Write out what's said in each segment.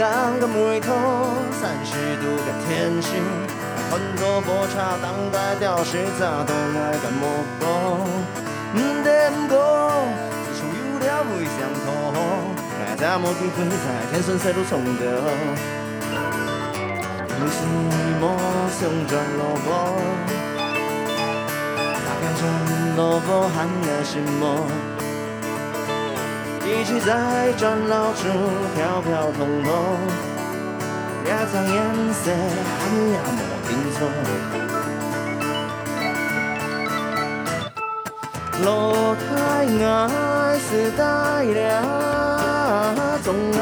电钢个木头，三十度个天气，很多波长当代吊饰咋都爱个木工，唔得唔过，只剩有了微相同，爱在莫记会在天生赛路冲的，不是梦想转落魄，大概转落魄还有什么？一起在转绕处飘飘通通，两张颜色还也没定错。路太爱是带了重啊，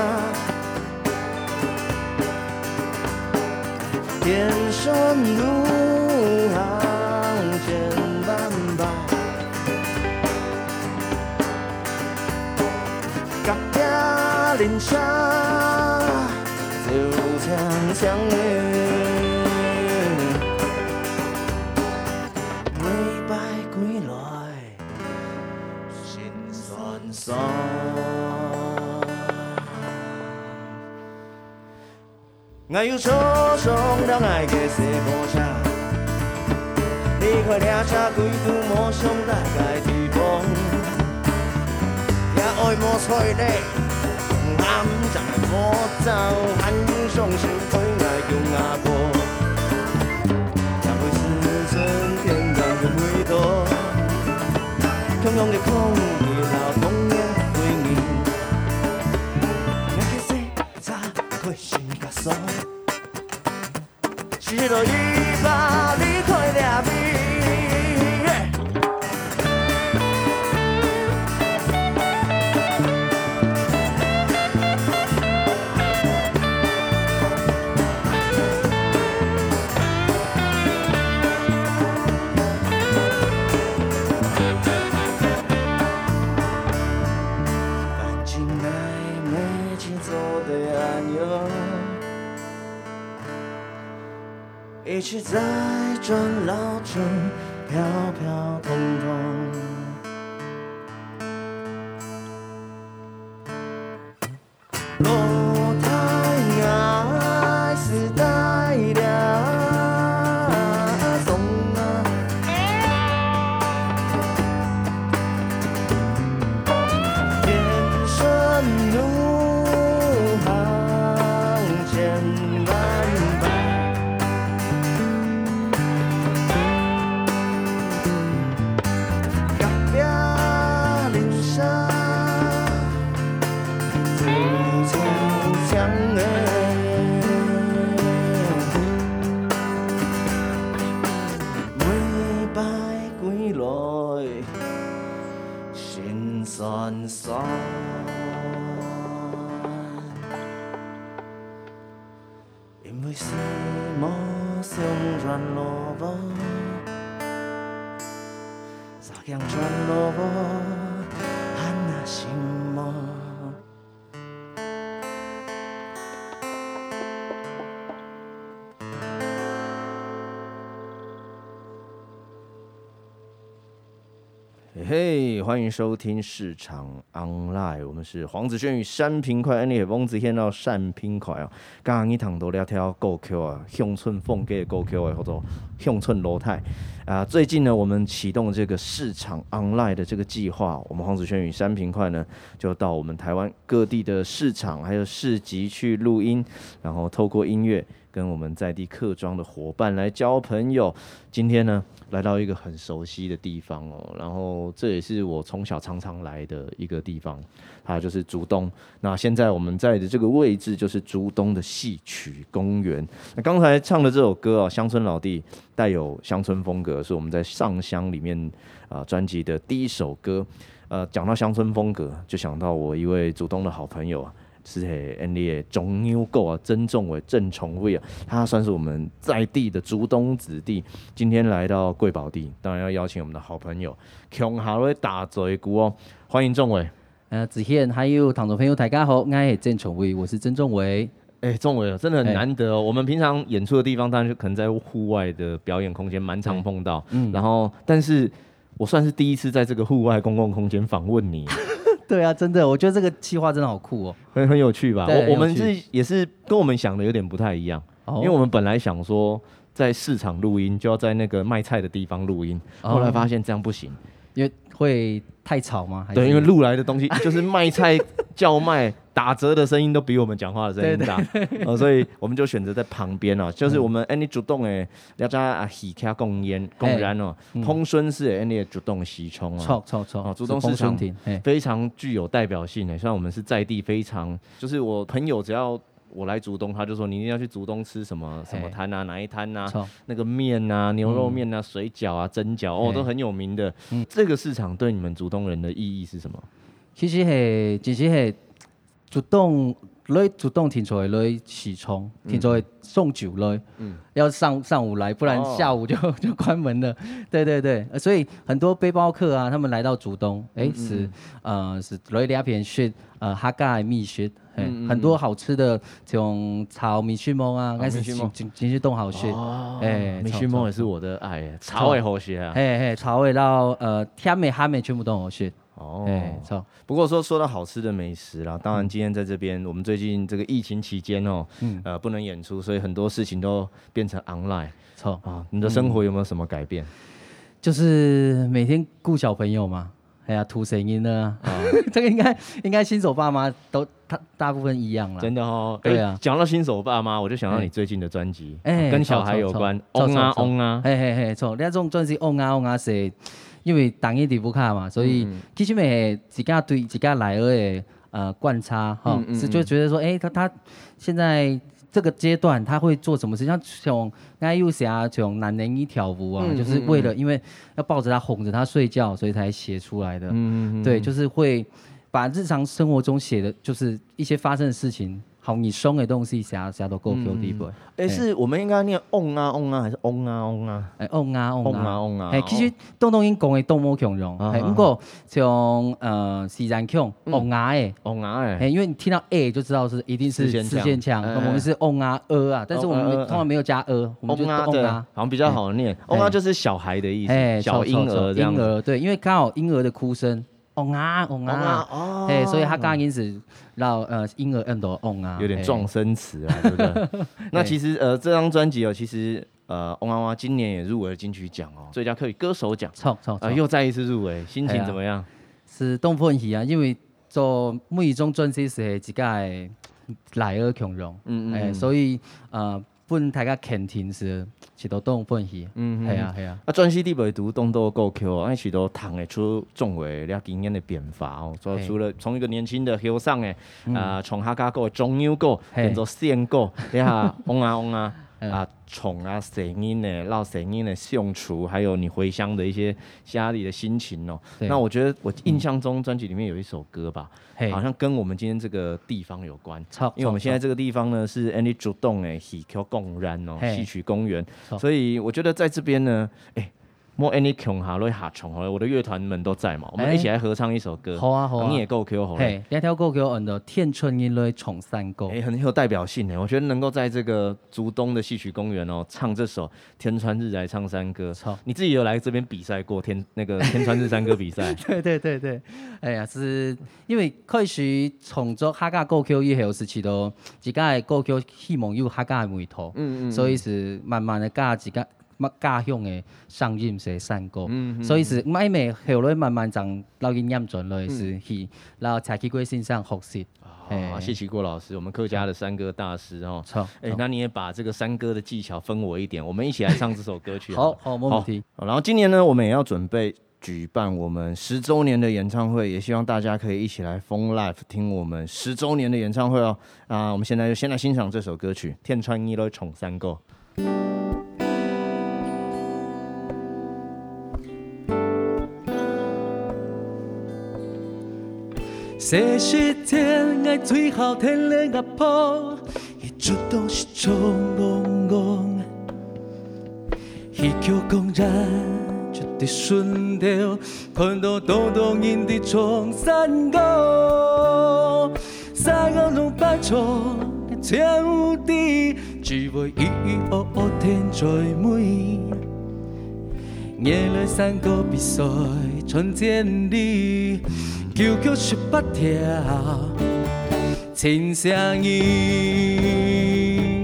天生路林下就像相遇，未败归来心酸酸。爱有初衷，让爱结实无差。你快领下归途，莫想大概地方，也爱莫催泪。暗藏魔咒，暗中是最爱用阿婆，才会是春天的味道。汹涌的空气让童年一起在转老城飘飘通通。sun song. 嘿欢迎收听市场 online，我们是黄子轩与单平快，你也翁子轩到单平快哦。刚刚一堂都聊条高 Q 啊，乡村风格的高 Q 啊，或者乡村罗泰啊。最近呢，我们启动这个市场 online 的这个计划，我们黄子轩与单平快呢，就到我们台湾各地的市场还有市集去录音，然后透过音乐跟我们在地客庄的伙伴来交朋友。今天呢，来到一个很熟悉的地方哦，然后这也是我从小常常来的一个地方，它就是竹东。那现在我们在的这个位置就是竹东的戏曲公园。那刚才唱的这首歌啊，《乡村老弟》带有乡村风格，是我们在上香里面啊专辑的第一首歌。呃，讲到乡村风格，就想到我一位竹东的好朋友啊。是嘿，恩利种牛狗啊，曾仲伟、郑崇伟啊，他算是我们在地的竹东子弟。今天来到贵宝地，当然要邀请我们的好朋友琼哈瑞打嘴鼓哦，欢迎仲伟。呃，子宪还有听众朋友大家好，我是郑崇伟，我是曾仲伟。哎，仲伟真的很难得哦。欸、我们平常演出的地方，当然就可能在户外的表演空间，蛮常碰到。嗯，然后但是我算是第一次在这个户外公共空间访问你。对啊，真的，我觉得这个计划真的好酷哦，很很有趣吧？对我我们是也是跟我们想的有点不太一样，哦因为我们本来想说在市场录音，就要在那个卖菜的地方录音，哦后来发现这样不行。因为会太吵吗？还是？对，因为录来的东西 就是卖菜叫卖打折的声音都比我们讲话的声音大，呃，所以我们就选择在旁边哦，就是我们 any 主动哎，要加啊喜卡供烟供燃哦，通顺是 any 主动喜冲哦，错错错，哦，主动市场庭，非常具有代表性诶，虽然我们是在地非常，就是我朋友只要。我来竹东，他就说你一定要去竹东吃什么什么摊啊，哪一摊啊，那个面啊，牛肉面啊，水饺啊，蒸饺哦，都很有名的。这个市场对你们竹东人的意义是什么？其实嘿，其实嘿竹东来竹东停车来洗冲，停车送酒来，嗯，要上上午来，不然下午就 就关门了。对对对，所以很多背包客啊，他们来到竹东，哎，是呃是来两片雪，呃哈盖蜜雪。嗯、很多好吃的这种炒米血馍啊，还是金金金旭东好吃。哎，米血馍也是我的爱，炒也好吃啊。嘿嘿，炒味到呃甜美哈美全部都好吃。哦，错。不过说说到好吃的美食啦，当然今天在这边，我们最近这个疫情期间哦，呃不能演出，所以很多事情都变成 online。错啊，你的生活有没有什么改变？就是每天顾小朋友嘛。哎呀，吐声音呢？啊，这个应该应该新手爸妈都大大部分一样了。真的哦，对啊。讲到新手爸妈，我就想到你最近的专辑，哎，跟小孩有关。嗡啊嗡啊，嘿嘿嘿，错，那种专辑嗡啊嗡啊是，因为当一地不卡嘛，所以其实每自家对自家来的呃观察哈，是就觉得说，哎，他他现在。这个阶段他会做什么事？像像那又侠从男人一条舞啊，嗯、就是为了因为要抱着他哄着他睡觉，所以才写出来的。嗯嗯对，就是会把日常生活中写的，就是一些发生的事情。好，你松的东西，啥啥都够 Q 的不？哎，是我们应该念嗡啊嗡啊，还是嗡啊嗡啊？哎，嗡啊嗡啊嗡啊！哎，其实东东音讲的动物强融，哎，不过像呃自然腔嗡啊诶，嗡啊诶，哎，因为你听到 A 就知道是一定是四线腔，我们是嗡啊呃啊，但是我们通常没有加呃，我们就嗡啊，好像比较好念。嗡啊就是小孩的意思，小婴儿这样。婴儿对，因为刚好婴儿的哭声。嗡啊嗡啊，哦，哎，所以他刚刚因此让呃婴儿很多嗡啊，有点撞声词啊，对不对？那其实呃这张专辑哦，其实呃嗡啊嗡今年也入围了金曲奖哦，最佳客语歌手奖，错错啊又再一次入围，心情怎么样？是动奋喜啊，因为做每一种专辑是自家的来而强荣，嗯嗯，哎，所以呃。本大家肯定是许多动分析，嗯，系啊系啊。啊，专辑里边读动都够 Q 啊，许多谈得出种的了经验的变化哦。所以除了从一个年轻的后生诶，啊，从客家歌、中央歌变做线歌，你下嗡啊嗡啊。啊，宠啊，声音呢，绕声音的相处，还有你回乡的一些家里的心情哦。对那我觉得我印象中专辑里面有一首歌吧，嗯、好像跟我们今天这个地方有关。错因为我们现在这个地方呢是 Andy 主动诶，戏曲公园哦，戏曲公园，所以我觉得在这边呢，哎。莫 any 穷哈，来下穷好我的乐团们都在嘛，我们一起来合唱一首歌。好啊好啊，你也够 Q 好。嘿，两条够 Q，嗯的天春音来重山歌。哎，很有代表性哎。我觉得能够在这个竹东的戏曲公园哦，唱这首《天川日来唱山歌》。操，你自己有来这边比赛过天那个天川日山歌比赛？对对对对，哎呀，是因为开始创作客家够 Q 以后，是起到自家的够 Q 希望有客家的味道。嗯嗯，所以是慢慢的加自家。乜家乡的声音写山歌，嗯、所以是每每后来慢慢将老经验转来是去，然后蔡启贵先生学习。啊，谢启国老师，我们客家的山歌大师哦。错，哎，那你也把这个山歌的技巧分我一点，我们一起来唱这首歌曲好。好，好，没问题。然后今年呢，我们也要准备举办我们十周年的演唱会，也希望大家可以一起来疯 live 听我们十周年的演唱会哦。啊，我们现在就先来欣赏这首歌曲《天穿日来重山歌》。这些天爱最好天冷个破，一出都是冲隆隆，一口公然绝对顺调，看到东东印的重山歌，山高路百重天无敌，只为一一哦哦天最美，夜来山歌比赛传千里。求求十八条亲声音。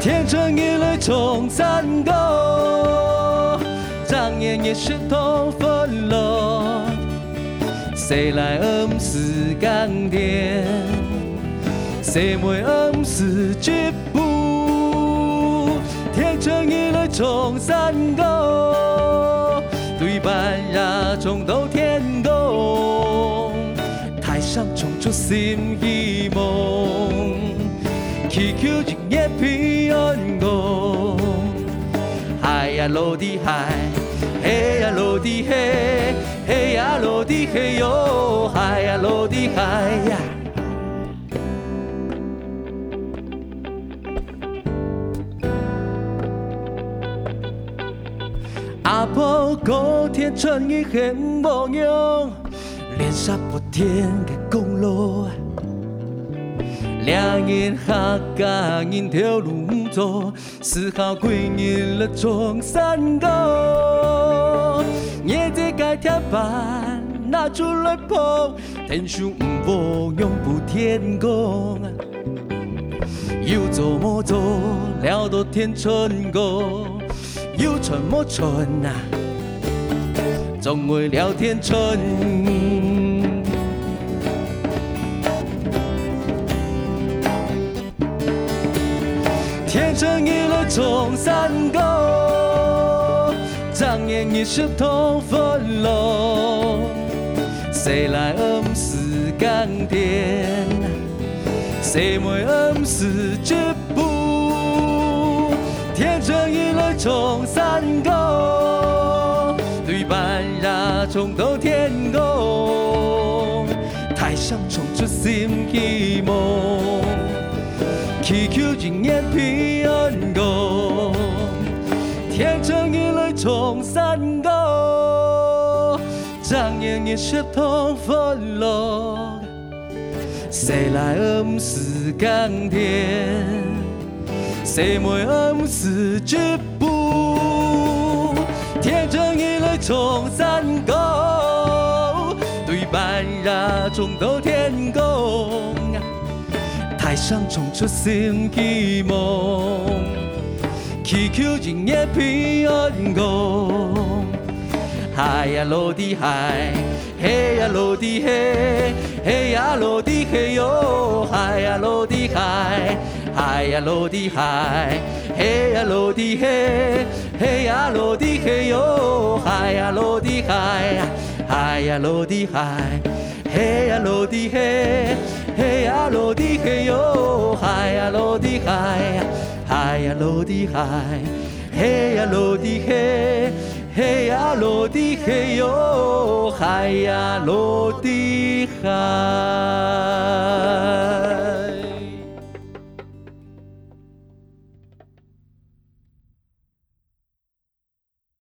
天成一缕重山歌，张眼也是同分落。谁来暗示钢铁？谁为暗示局部？天成一缕重山歌，对半呀冲到天空，台上冲出新希望。祈求今夜平安歌，海呀落的海，黑呀落的黑，黑呀落的黑哟，海呀落的海呀。阿婆过天穿一黑模样，脸上不停的公路。两人客家人条路走，四号归你了中山高。夜在街天板拿出来碰，天上不永不天公。有做莫做，了到天春高，有春莫春呐，总会聊天春。天成一缕重山歌，张眼已是同分落。谁来暗示钢铁？谁为暗示局部？天成一缕重山歌，对半呀冲到天空，台上冲出新希望。祈求今年平安歌，天成一缕重山歌，张眼也是同分落。谁来暗示钢铁？谁为暗示局天真一缕重山歌，对半呀冲到天空。台上冲出新希望，祈求今夜平安歌。海呀落的海，黑呀落的黑，黑呀落的黑哟。嗨呀落的嗨，嗨呀落的海，黑呀落的黑，黑呀罗的黑哟。海呀罗的海，海呀罗的海，黑呀罗的黑。嘿呀罗的嘿哟，海呀罗的海，海呀罗的海，嘿呀罗的嘿，嘿呀罗的嘿哟，海呀罗的海。